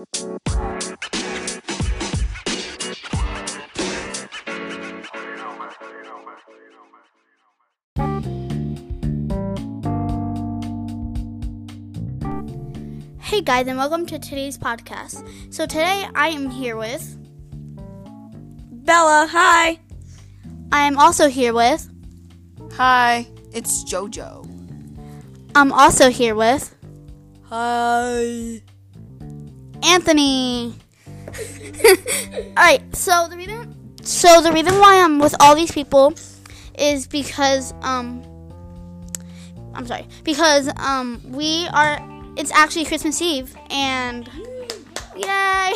Hey guys, and welcome to today's podcast. So today I am here with Bella, hi. I am also here with Hi, it's JoJo. I'm also here with Hi. Anthony. all right. So the reason, so the reason why I'm with all these people is because um, I'm sorry, because um, we are. It's actually Christmas Eve, and yay!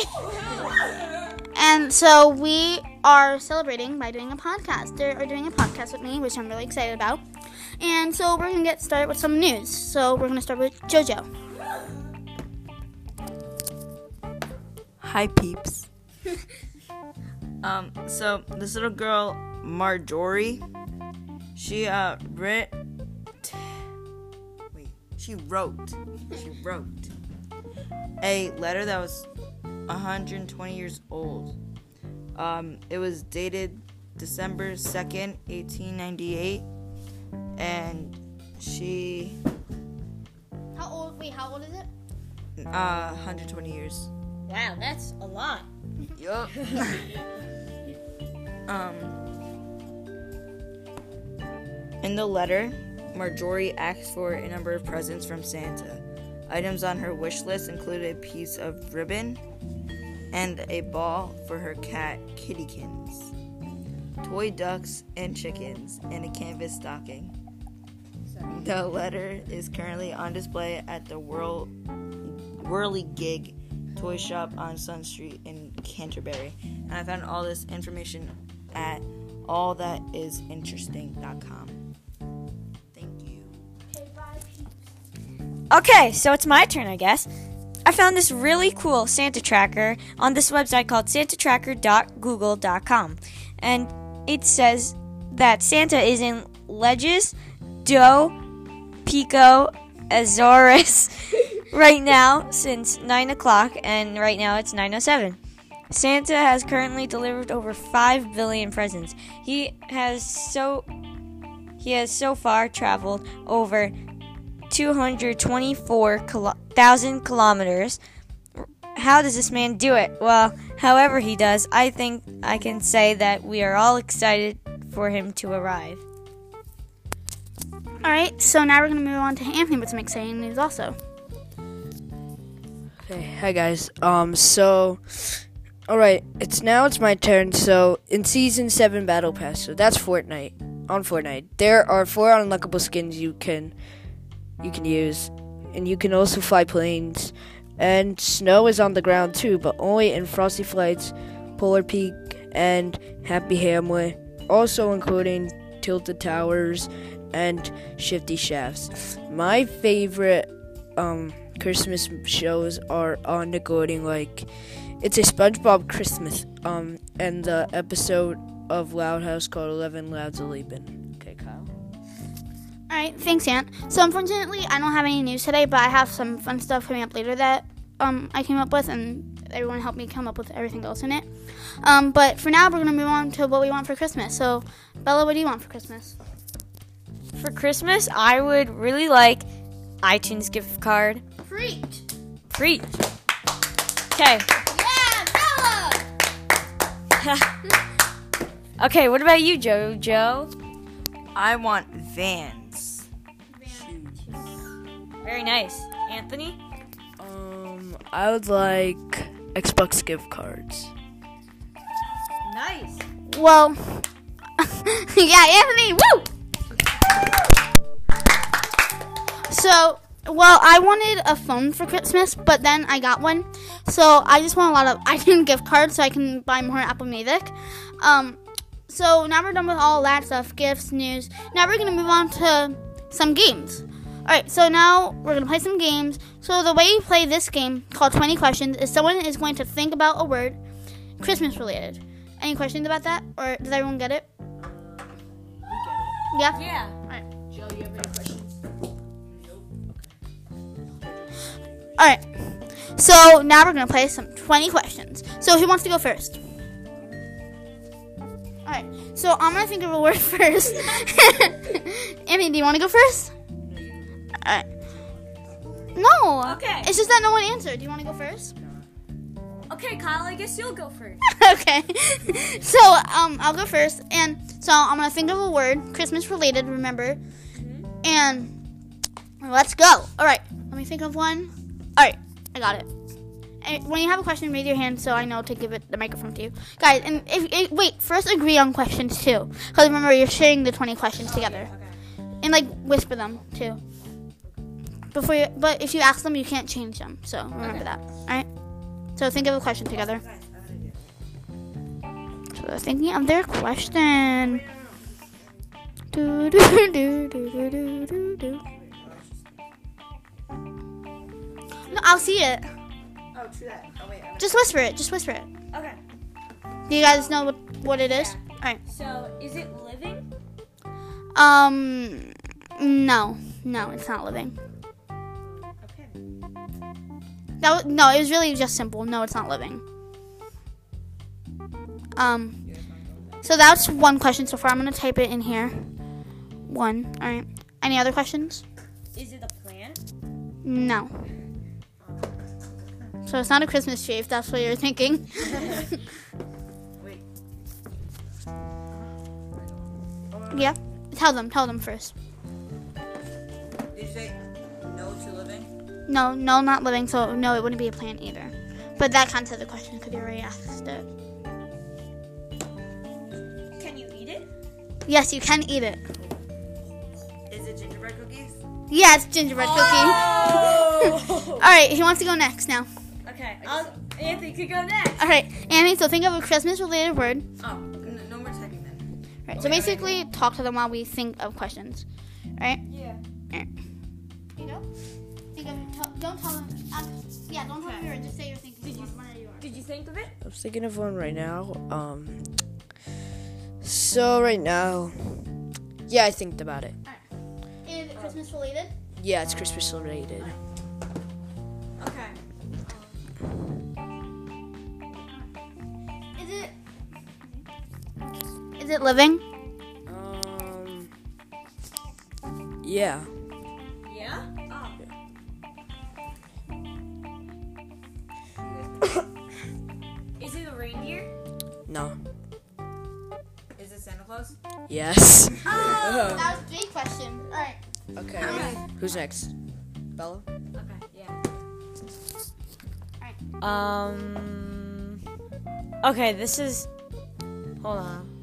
And so we are celebrating by doing a podcast. They are doing a podcast with me, which I'm really excited about. And so we're gonna get started with some news. So we're gonna start with JoJo. Hi, peeps. um, so this little girl, Marjorie, she uh writ. Wait, she wrote. She wrote a letter that was 120 years old. Um, it was dated December 2nd, 1898, and she How old? Wait, how old is it? uh 120 years. Wow, that's a lot. Yup. um. In the letter, Marjorie asked for a number of presents from Santa. Items on her wish list included a piece of ribbon and a ball for her cat, Kittykins, toy ducks and chickens, and a canvas stocking. The letter is currently on display at the Whirl- Whirligig toy shop on Sun Street in Canterbury. And I found all this information at allthatisinteresting.com. Thank you. Okay, so it's my turn, I guess. I found this really cool Santa tracker on this website called santatracker.google.com. And it says that Santa is in Lajes do Pico Azores right now since 9 o'clock, and right now it's 9.07. Santa has currently delivered over 5 billion presents. He has so he has so far traveled over 224,000 kilometers. How does this man do it? Well, however he does, I think I can say that we are all excited for him to arrive. All right, so now we're gonna move on to Anthony with some exciting news, also. Hey, hi guys. Um, so, all right, it's now it's my turn. So, in season seven battle pass, so that's Fortnite. On Fortnite, there are four unlockable skins you can you can use, and you can also fly planes. And snow is on the ground too, but only in Frosty Flights, Polar Peak, and Happy Hamlet. Also including Tilted Towers and Shifty Shafts. My favorite um Christmas shows are on Nickelodeon. Like, it's a SpongeBob Christmas. Um, and the episode of Loud House called Eleven Louds a Leapin'. Okay, Kyle. All right, thanks, Aunt. So unfortunately, I don't have any news today, but I have some fun stuff coming up later that um I came up with, and everyone helped me come up with everything else in it. Um, but for now, we're gonna move on to what we want for Christmas. So, Bella, what do you want for Christmas? For Christmas, I would really like iTunes gift card. Freaked. Free. Okay. Yeah, Bella. Okay, what about you, Jojo? I want Vans. Very nice. Anthony? Um, I would like Xbox gift cards. Nice. Well, yeah, Anthony. Woo. So, well, I wanted a phone for Christmas, but then I got one. So I just want a lot of iTunes gift cards so I can buy more Apple Music. Um, so now we're done with all that stuff, gifts, news. Now we're gonna move on to some games. All right, so now we're gonna play some games. So the way you play this game called 20 questions is someone is going to think about a word, Christmas related. Any questions about that, or does everyone get it? Yeah. Yeah. All right. So now we're gonna play some 20 questions. So who wants to go first? All right. So I'm gonna think of a word first. Amy, do you want to go first? All right. No. Okay. It's just that no one answered. Do you want to go first? Okay, Kyle, I guess you'll go first. okay. So um, I'll go first, and so I'm gonna think of a word, Christmas related. Remember, and let's go. All right. Let me think of one. All right, I got it. And when you have a question, raise your hand so I know to give it the microphone to you, guys. And if, if wait, first agree on questions too, because remember you're sharing the 20 questions together, and like whisper them too. Before you, but if you ask them, you can't change them. So remember that. All right. So think of a question together. So they're thinking of their question. Do, do, do, do, do, do, do, I'll see it. Oh, true that. Oh, wait. Just whisper it. Just whisper it. Okay. Do you guys know what, what it is? All right. So, is it living? Um, no, no, it's not living. Okay. That was, no, it was really just simple. No, it's not living. Um, so that's one question so far. I'm gonna type it in here. One. All right. Any other questions? Is it a plant? No. So it's not a Christmas tree if that's what you're thinking. Wait. yeah. Tell them. Tell them first. Did you say no to living? No, no, not living. So no, it wouldn't be a plant either. But that counts as a question because you already asked it. Can you eat it? Yes, you can eat it. Is it gingerbread cookies? It's gingerbread cookie. Oh! All right, who wants to go next now? Okay. I'll, Anthony could go next. All right, Annie. So think of a Christmas-related word. Oh, n- no more typing then. Right. So basically, talk to them while we think of questions. Right. Yeah. You know. Think of. Don't tell them. Uh, yeah, don't tell them your. Just say you're thinking. Did you? you are. Did you think of it? I'm thinking of one right now. Um, so right now, yeah, I think about it. Is it Christmas-related? Yeah, it's Christmas related. Is it living? Um, yeah. Yeah? Oh. Is it a reindeer? No. Is it Santa Claus? Yes. That was three questions. All right. Okay. Who's next? Bella. Okay, yeah. Alright. Um. Okay, this is. Hold on.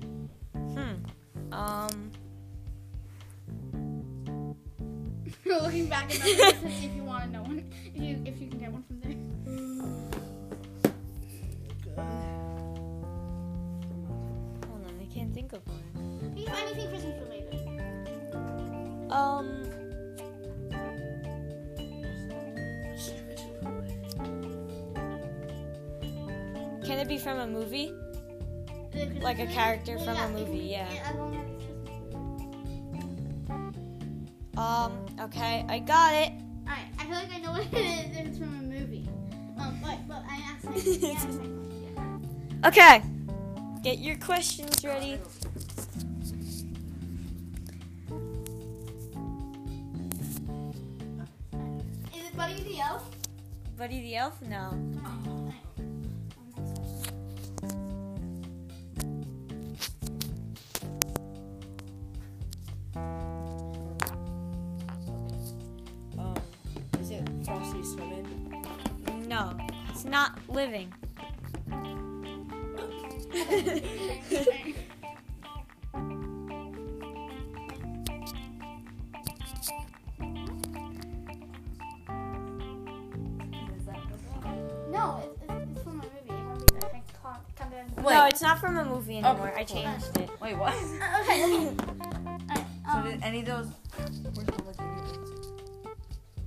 Can it be from a movie? Is it Christmas Like a character from a movie, yeah. as long as it's Christmas related. Um. Okay, I got it. Alright, I feel like I know what it is it's from a movie. Um, but but I asked my yeah, asked my question. Okay. Get your questions ready. Is it Buddy the Elf? Buddy the Elf? No. Can't come down. No, it's not from a movie anymore. I changed it. Wait, what? Okay. okay. Alright, So um, did any of those? Where's the look at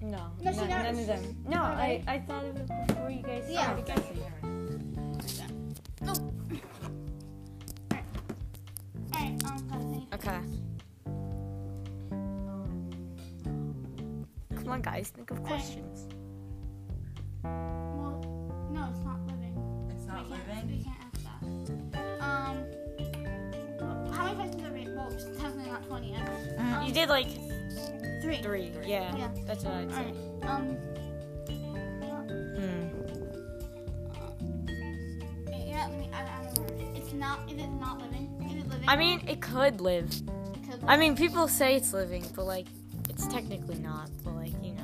you? No, No, none, none of them. No, I, I thought of it before you guys Yeah. started guessing. Alright, um, Okay. Come on, guys, think of questions. That's what I'd All say. right. Um. Hmm. Yeah. Let me. I, I don't know. It's not. Is it not living? Is it living? I mean, it could live. Could I mean, people say it's living, but like, it's technically not. But like, you know.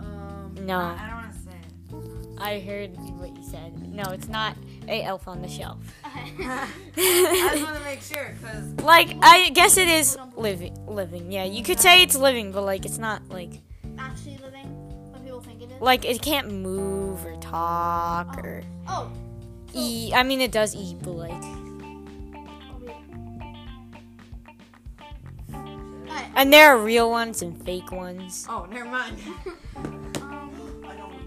Um, No, I don't want to say it. I heard what you said. No, it's not a elf on the shelf. I just want to make sure because Like, I guess it is living. Living, yeah. You could say it's living, but like, it's not like actually living. What people think it is. like it can't move or talk or Oh. eat. I mean, it does eat, but like, oh, and there are real ones and fake ones. oh, never mind. Um,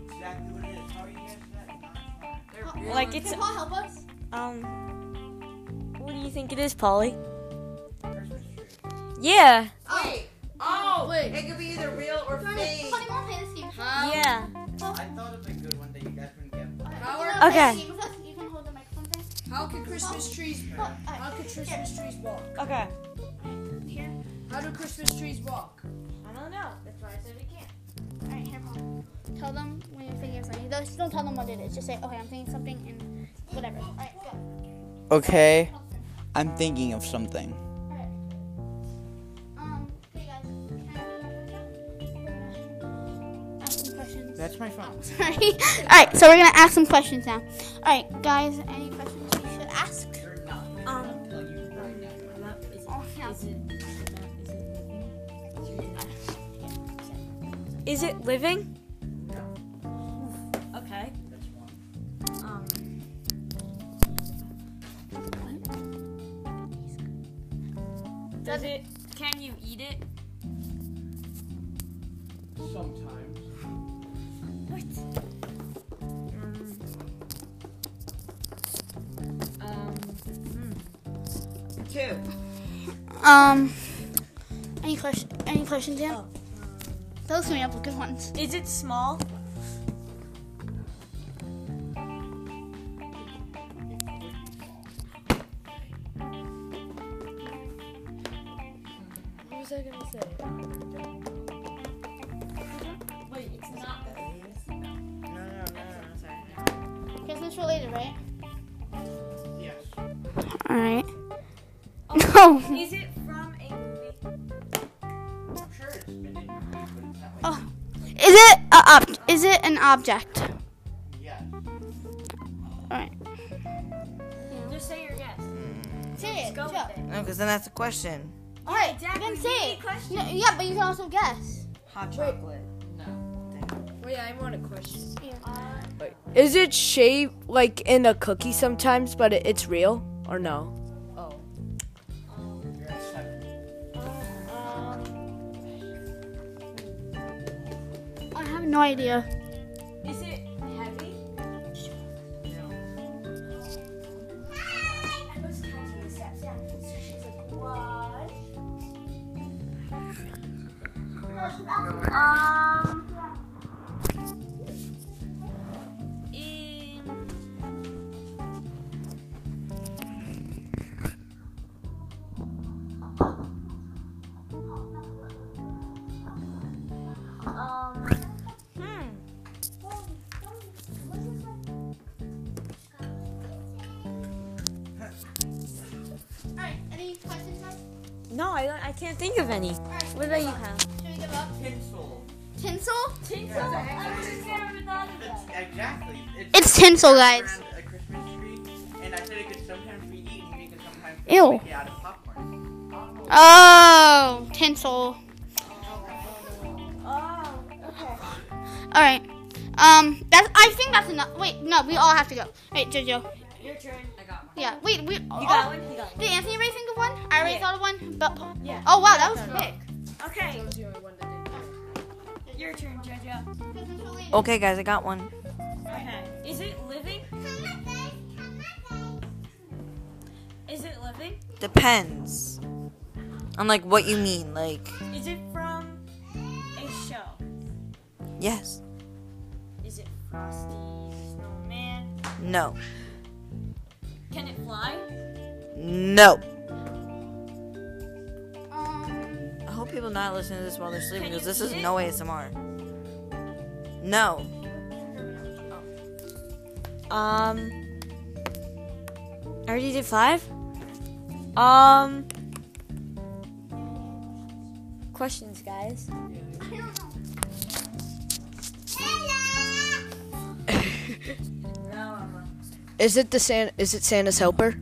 exactly what it is. How are you guys that? They're real Like, it's can Paul help us? Um. What do you think it is, Polly? Yeah. Wait. Oh, Wait. It could be either real or fake. honey, wanna play this game? Yeah. I thought of a good one that you guys wouldn't get. Alright, How you are- wanna play Okay. this game with us? You can hold the microphone thing. how can Christmas trees? Oh, alright. How can Christmas trees walk? Okay. Here. How do Christmas trees walk? I don't know. That's why I said we can't. Alright, here, Paul. Tell them when you're thinking of something. Just don't tell them what it is. Just say, okay, I'm thinking something and whatever. Alright, go. Okay, I'm thinking of something. Alright. Um, okay, guys. Can I ask some questions? That's my phone. Sorry. Alright, so we're gonna ask some questions now. Alright, guys, any questions we should ask? Um. Oh. Is it living? Does it? Can you eat it? Sometimes. Um. Two. Um, any question? Any questions, yeah? Those coming up with good ones. Is it small? Object? Yes. All right. Just say your guess. Mm. Say it. Go Joe. with it. No, because then that's a question. All right. exactly. You can say it. question. No, yeah, but you can also guess. Hot chocolate. No. Wait, I want a question. Yeah. Is it shaped like in a cookie sometimes, but it, it's real or no? Oh. You're. I have no idea. Guys? No, I don't, I can't think of any. Right. What about you, Kyle? Should we give up? Tinsel. Tinsel? Tinsel. It's, exactly. It's tinsel, guys. A Christmas tree, and I said it could sometimes be eaten. You could sometimes Ew. make it out of popcorn. Oh, tinsel. Oh, okay. All right. Um, that's. I think that's enough. Wait, no, we all have to go. Wait, Jojo. Your turn. I got one. Yeah. Wait, we. You got one? You got one. Did Anthony already think of one? I already Yeah. thought of one. But. Yeah. Oh wow, that was quick. Okay. Your turn, Jojo. Okay, guys, I got one. Okay. Is it living? Is it living? Depends on like what you mean. Like Is it from a show? Yes. Is it Frosty Snowman? No. Can it fly? No. People not listening to this while they're sleeping because this is no ASMR. No. Um, I already did five. Um, questions, guys. Is it the San? Is it Santa's helper?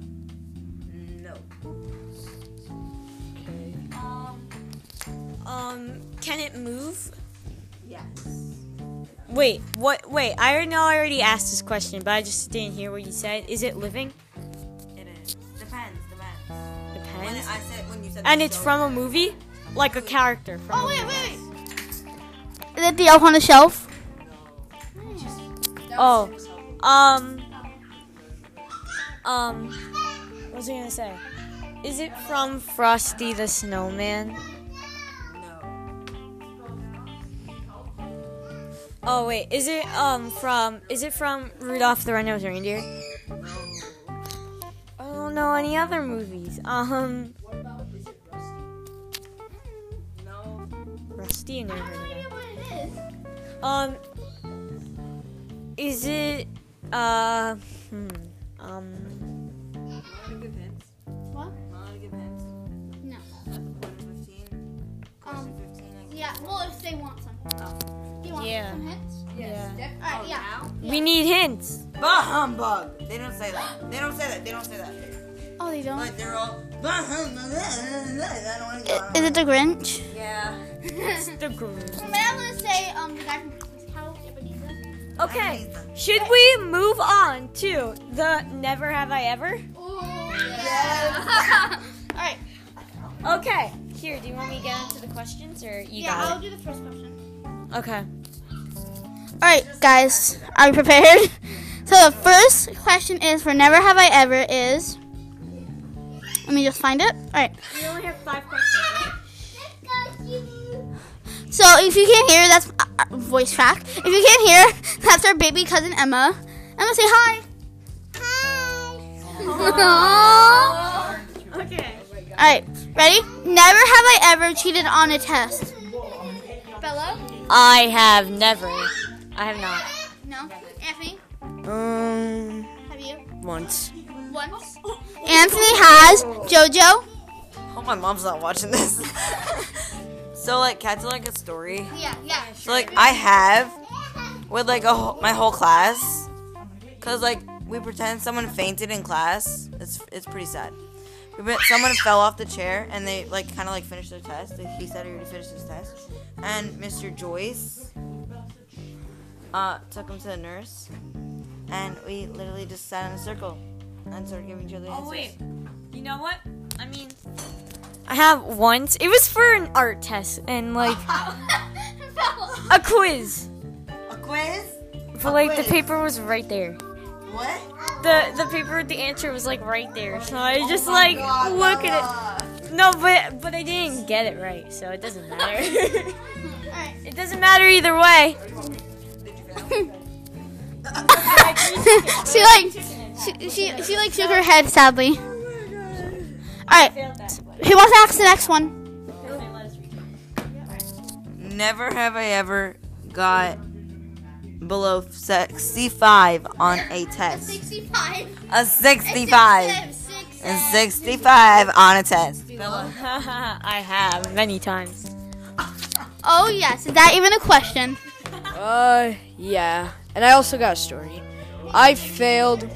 What? Wait, I already know I already asked this question, but I just didn't hear what you said. Is it living? It is. Depends. Depends. When Depends. I said when you said. And it's from a movie, like a character from. oh a wait, movie. wait, wait. Is it the elf on the shelf? No. Oh, um, um, what was I gonna say? Is it from Frosty the Snowman? Oh wait, is it um from? Is it from Rudolph the Red-Nosed Reindeer? I don't know any other movies. Um, No. Rusty, I never heard of that. Um, is it uh, hmm, um, give hints. What? Want to give hints? No. One fifteen. Um, Fifteen. Yeah. Well, if they want some. Do you want Yeah. some hints? yeah. All right. Yeah. We need hints. Bah humbug! They don't say that. They don't say that. They don't say that. Oh, they don't. But they're all. I don't want to I- Is it the Grinch? Yeah. The Grinch. But I'm gonna say um the guy from Christmas Carol, Okay. Should we move on to the Never Have I Ever? Ooh, Yeah. All right. Okay. Here, do you want me to get into the questions or you Yeah, I'll got do the first question. Okay. All right, guys, are you prepared? So the first question is for never have I ever is. Let me just find it. All right. We only have five questions. So if you can't hear, that's uh, uh, voice track. If you can't hear, that's our baby cousin Emma. Emma, say hi. Hi. Okay. All right, ready? Never have I ever cheated on a test. Bella? I have never. I have not. No. Anthony? Um, Have you? once. Once. Anthony has. Jojo? Oh, my mom's not watching this. so like, cats are like a story. Yeah, yeah. So like, I have with like a whole, my whole class, cause like we pretend someone fainted in class. It's it's pretty sad. We pre- Someone fell off the chair and they like kind of like finished their test. He said he already finished his test, and Mr. Joyce uh, took him to the nurse, and we literally just sat in a circle and started giving each other answers. Oh wait. You know what? I mean, I have once. It was for an art test and like a quiz. A quiz? But like the paper was right there. What? The the paper with the answer was like right there. So I just like God, look at it. No, but but I didn't get it right, so it doesn't matter. It doesn't matter either way. She like she, she she like shook her head sadly. Alright. Who wants to ask the next one? Never have I ever got below 65 on a test. 65. A 65. A 65 on a test. I have many times. Oh yes, is that even a question? Uh, yeah. And I also got a story. I failed.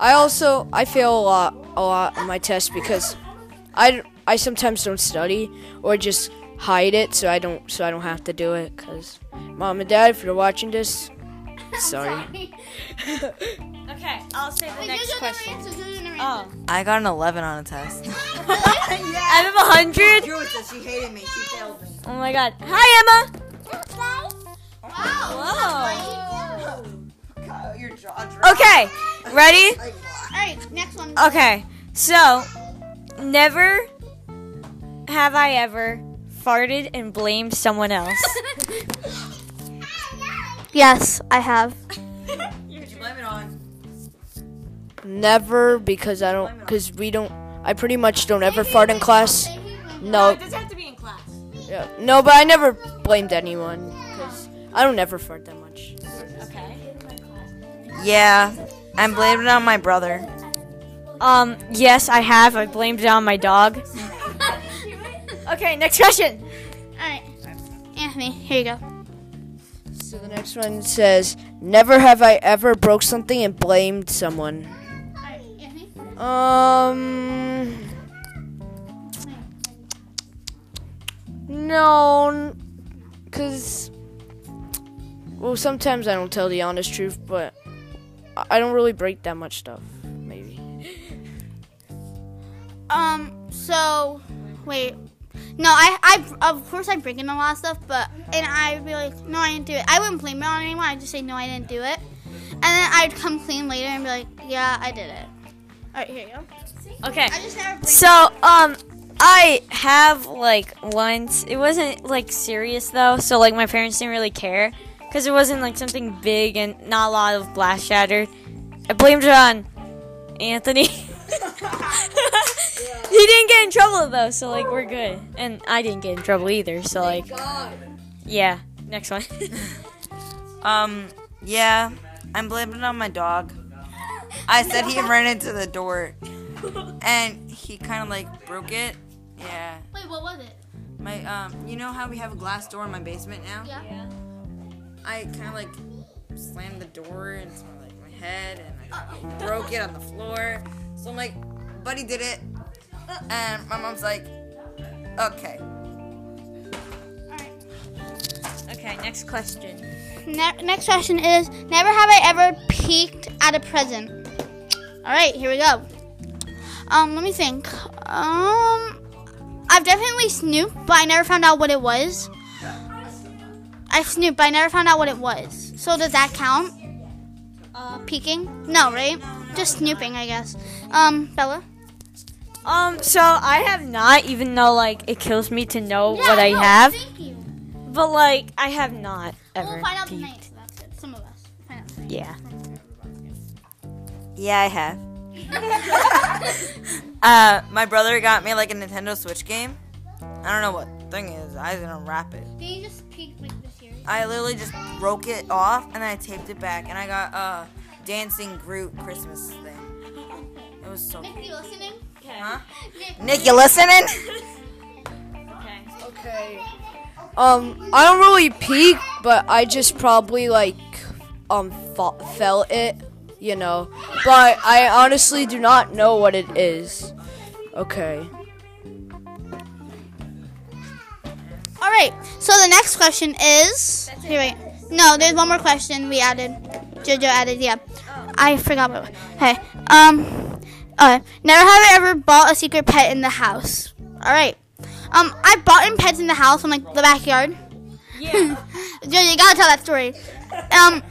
I also I fail a lot a lot on my test because I, I sometimes don't study or just hide it so I don't so I don't have to do it cuz mom and dad if you're watching this sorry. Okay, I'll say the next question. Oh. Oh, I got an 11 on a test. out of a hundred. Drew said she hated me. She failed me. Oh my god. Hi Emma. Wow. Kyle, your jaw dropped. Okay, ready? Alright, next one. Okay, so never have I ever farted and blamed someone else. Yes, I have. Did you blame it on? Never because I don't because we don't. I pretty much don't ever fart in class. No, doesn't have to be in class. yeah, no, but I never blamed anyone because I don't ever fart that much. Okay. Yeah, I'm blaming it on my brother. Um, yes, I have. I blamed it on my dog. okay, next question. Alright. Anthony, here you go. So the next one says, "Never have I ever broke something and blamed someone." Alright, Anthony. Um. No, because well, sometimes I don't tell the honest truth, but I I don't really break that much stuff. Maybe. Um, so, wait. No, I, I, of course I break in a lot of stuff, but, and I'd be like, no, I didn't do it. I wouldn't blame it on anyone. I'd just say, no, I didn't do it. And then I'd come clean later and be like, yeah, I did it. Alright, here you go. Okay. I just So, um, I have like once. It wasn't like serious though, so like my parents didn't really care because it wasn't like something big and not a lot of glass shattered. I blamed it on Anthony. he didn't get in trouble though, so like we're good. And I didn't get in trouble either, so like yeah. Next one. Um, yeah, I'm blaming it on my dog. I said he ran into the door, and he kind of like broke it. Yeah, Wait, what was it? my um, you know how we have a glass door in my basement now? Yeah. I kind of like slammed the door into my, like my head, and I broke it on the floor. So I'm like, buddy did it, and my mom's like, okay. Okay, next question. Ne- next question is Never have I ever peeked at a present. Alright, here we go. Um, let me think. Um, I've definitely snooped, but I never found out what it was. I snooped, but I never found out what it was. So does that count? Um, Peeking? No, right? Just snooping, I guess. Um, Bella? um, so I have not, even though like it kills me to know Yeah, what I no, have, Thank you. but like I have not ever. We'll find out peeked. tonight. So that's good. Some of us. Find out tonight. Yeah. Yeah, I have. uh, my brother got me like a Nintendo Switch game. I don't know what thing is. I was gonna wrap it. Did you just peek like this? I literally just broke it off and then I taped it back and I got a dancing Groot Christmas thing. It was so Nick, cute. you listening? Huh? Nick, Nick, you listening? Okay. Okay. Um, I don't really peek, but I just probably like um fa- felt it, you know. But I honestly do not know what it is. Okay. Right. So the next question is. Here, wait. No, there's one more question we added. Jojo added. Yeah. I forgot what. Okay. Um. Uh. Never have I ever bought a secret pet in the house. All right. Um. I bought in pets in the house from like the backyard. Yeah. Jojo, you gotta tell that story. Um.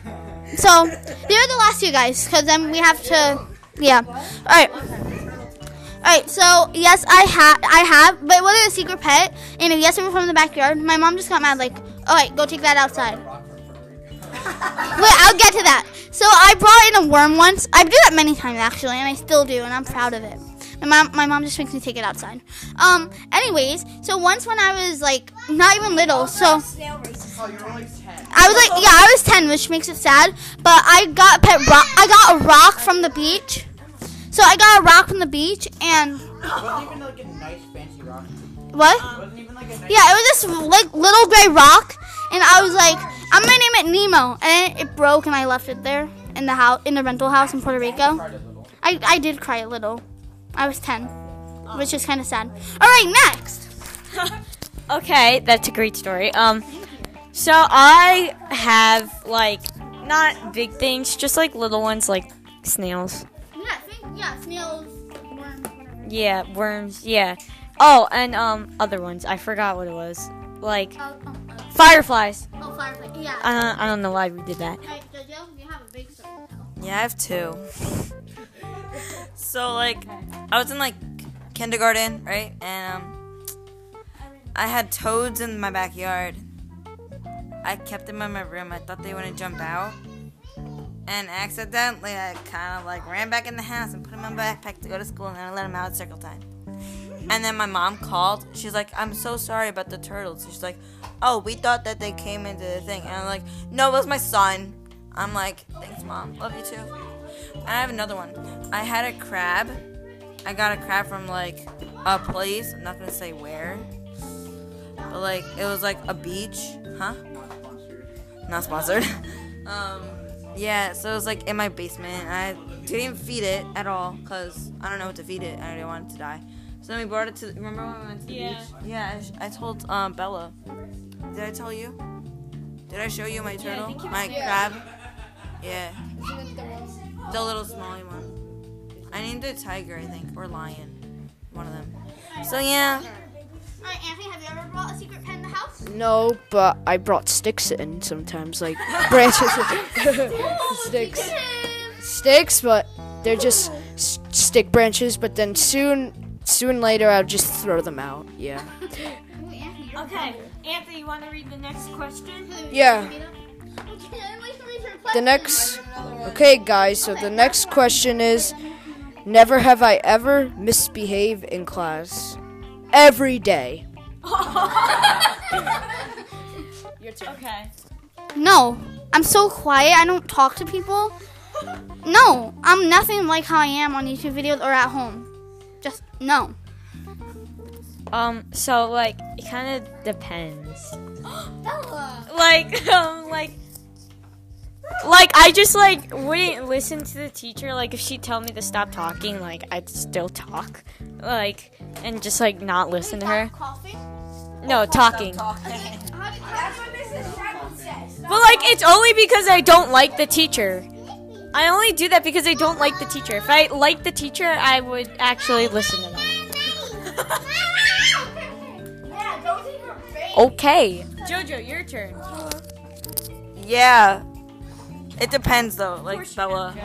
So they're the last two guys, because then we have to. Yeah. All right. So yes, I have. I have, but it wasn't a secret pet, and yes, it was from the backyard. My mom just got mad, like, all right, go take that outside. Wait, I'll get to that. So I brought in a worm once. I do that many times actually, and I still do, and I'm proud of it. My mom, my mom just makes me take it outside. Um. Anyways, so once when I was like not even little, so you're only 10. I was like, yeah, I was ten, which makes it sad. But I got a pet rock. I got a rock from the beach. So I got a rock from the beach, and wasn't even like a nice fancy rock. what? Wasn't even like a nice. Yeah, it was this like little gray rock, and I was like, I'm gonna name it Nemo, and it broke, and I left it there in the house, in the rental house in Puerto Rico. Tried a little. I I did cry a little. I was ten, which is kind of sad. All right, next. Okay, that's a great story. Um, so I have like not big things, just like little ones, like snails. Yeah, yeah, snails, worms, whatever. Yeah, worms. Yeah. Oh, and um, other ones. I forgot what it was. Like oh, oh, fireflies. oh, firefly. Yeah. I don't, I don't know why we did that. Alright, Jojo, you have a big story. Yeah, I have two. So like, I was in like kindergarten, right? And um, I had toads in my backyard, I kept them in my room. I thought they wouldn't jump out. And accidentally, I kind of like ran back in the house and put him in my backpack to go to school, and then I let him out at circle time. And then my mom called. She's like, "I'm so sorry about the turtles." She's like, "Oh, we thought that they came into the thing." And I'm like, "No, it was my son." I'm like, "Thanks, mom. Love you too." And I have another one. I had a crab. I got a crab from like a place. I'm not gonna say where. But like it was like a beach, huh? Not sponsored. um, yeah. So it was like in my basement. I didn't feed it at all because I don't know what to feed it. and I didn't want it to die. So then we brought it to. Remember when we went to the Yeah. beach? Yeah. I, I told um, Bella. Did I tell you? Did I show you my turtle? my crab. Yeah. The little smelly one. I named it Tiger, I think, or Lion. One of them. So yeah. Alright, Anthony, have you ever brought a secret pen in the house? No, but I brought sticks in sometimes, like branches, sticks, oh, sticks, but they're just s- stick branches. But then soon, soon later, I'll just throw them out. Yeah. Okay, Anthony, you want to read the next question? Yeah. The next. Okay, guys. So the next question is: Never have I ever misbehaved in class. Every day. Your turn. Okay. No, I'm so quiet. I don't talk to people. No, I'm nothing like how I am on YouTube videos or at home. Just no. Um, so like it kind of depends. Like, um, like, like I just like wouldn't listen to the teacher. Like if she tell me to stop talking, like I'd still talk, like, and just like not listen to her. Coughing? No, talking. That's But like it's only because I don't like the teacher. I only do that because I don't like the teacher. If I like the teacher, I would actually listen to them. Yeah, don't take her face. Okay. Jojo, your turn. Yeah. It depends though, like Bella.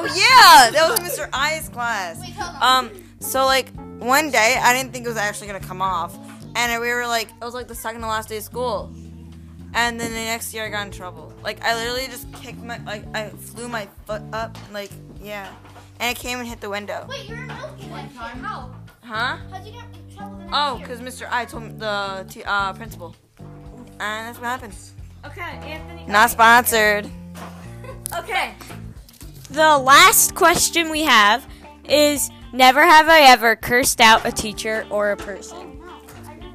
Oh yeah, that was Mr. I's class. Wait. Um, so like one day I didn't think it was actually gonna come off, and we were like, it was like the second to last day of school, and then the next year I got in trouble. Like I literally just kicked my, like I flew my foot up, like yeah, and it came and hit the window. Wait, you're in middle school next year. How? Huh? How'd you get in trouble the next Oh, year? cause Mr. I told the t- uh, principal, and that's what happened. Okay, Anthony. Not sponsored. Okay. The last question we have is never have I ever cursed out a teacher or a person.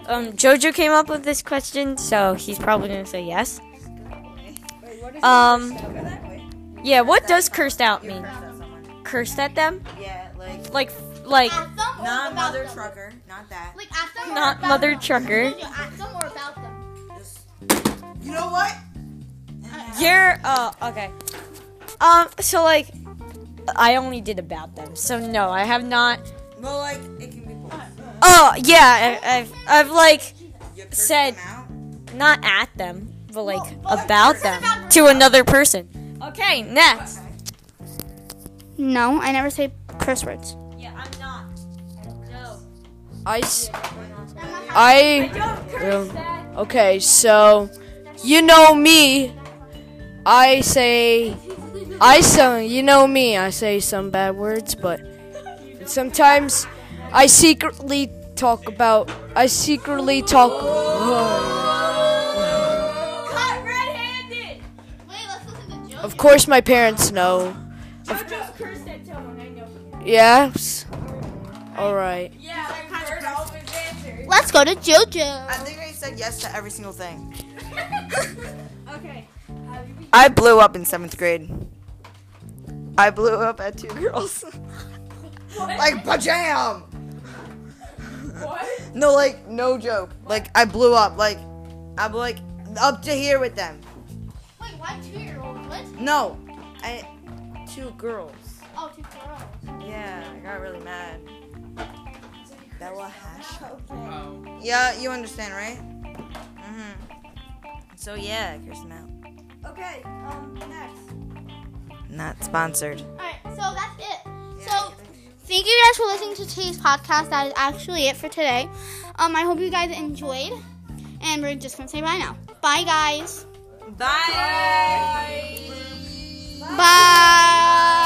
Um, Jojo came up with this question, so he's probably gonna say yes. Um, yeah. What does cursed out mean? Cursed at them? Yeah, like Like, like At them or not mother trucker, not that. Like at them not mother them? trucker. No, no, them or about them? You know what? You're uh okay. Um, so like, I only did about them, so no, I have not. Well, like it can be both. Oh yeah, I, I've I've like You Said- them out. not at them, but like Well, well, about them about to another person. Okay, next. No, I never say curse words. Yeah, I'm not. No. I. s- I. Um, Okay, so you know me. I say I some you know me. I say some bad words, but sometimes I secretly talk about I secretly talk Cut red-handed. Wait, let's listen to Joe. Of course my parents know. I just cursed at someone I know. Yes. All right. Yeah, I heard all of his. Let's go to JoJo. I think I said yes to every single thing. Okay. I blew up in seventh grade. I blew up at two girls. like bajam. What? No, like no joke. Like I blew up. Like I'm like up to here with them. Wait, why two year old? What? No, I two girls. Oh, two girls. Yeah, I got really mad. Bella hash. Oh. Yeah, you understand, right? Mhm. So yeah, I cursed them out. Okay. Um. Next. Not sponsored. Alright, so that's it. So, thank you guys for listening to today's podcast. That is actually it for today. Um, I hope you guys enjoyed. And we're just gonna say bye now. Bye, guys. Bye. Bye.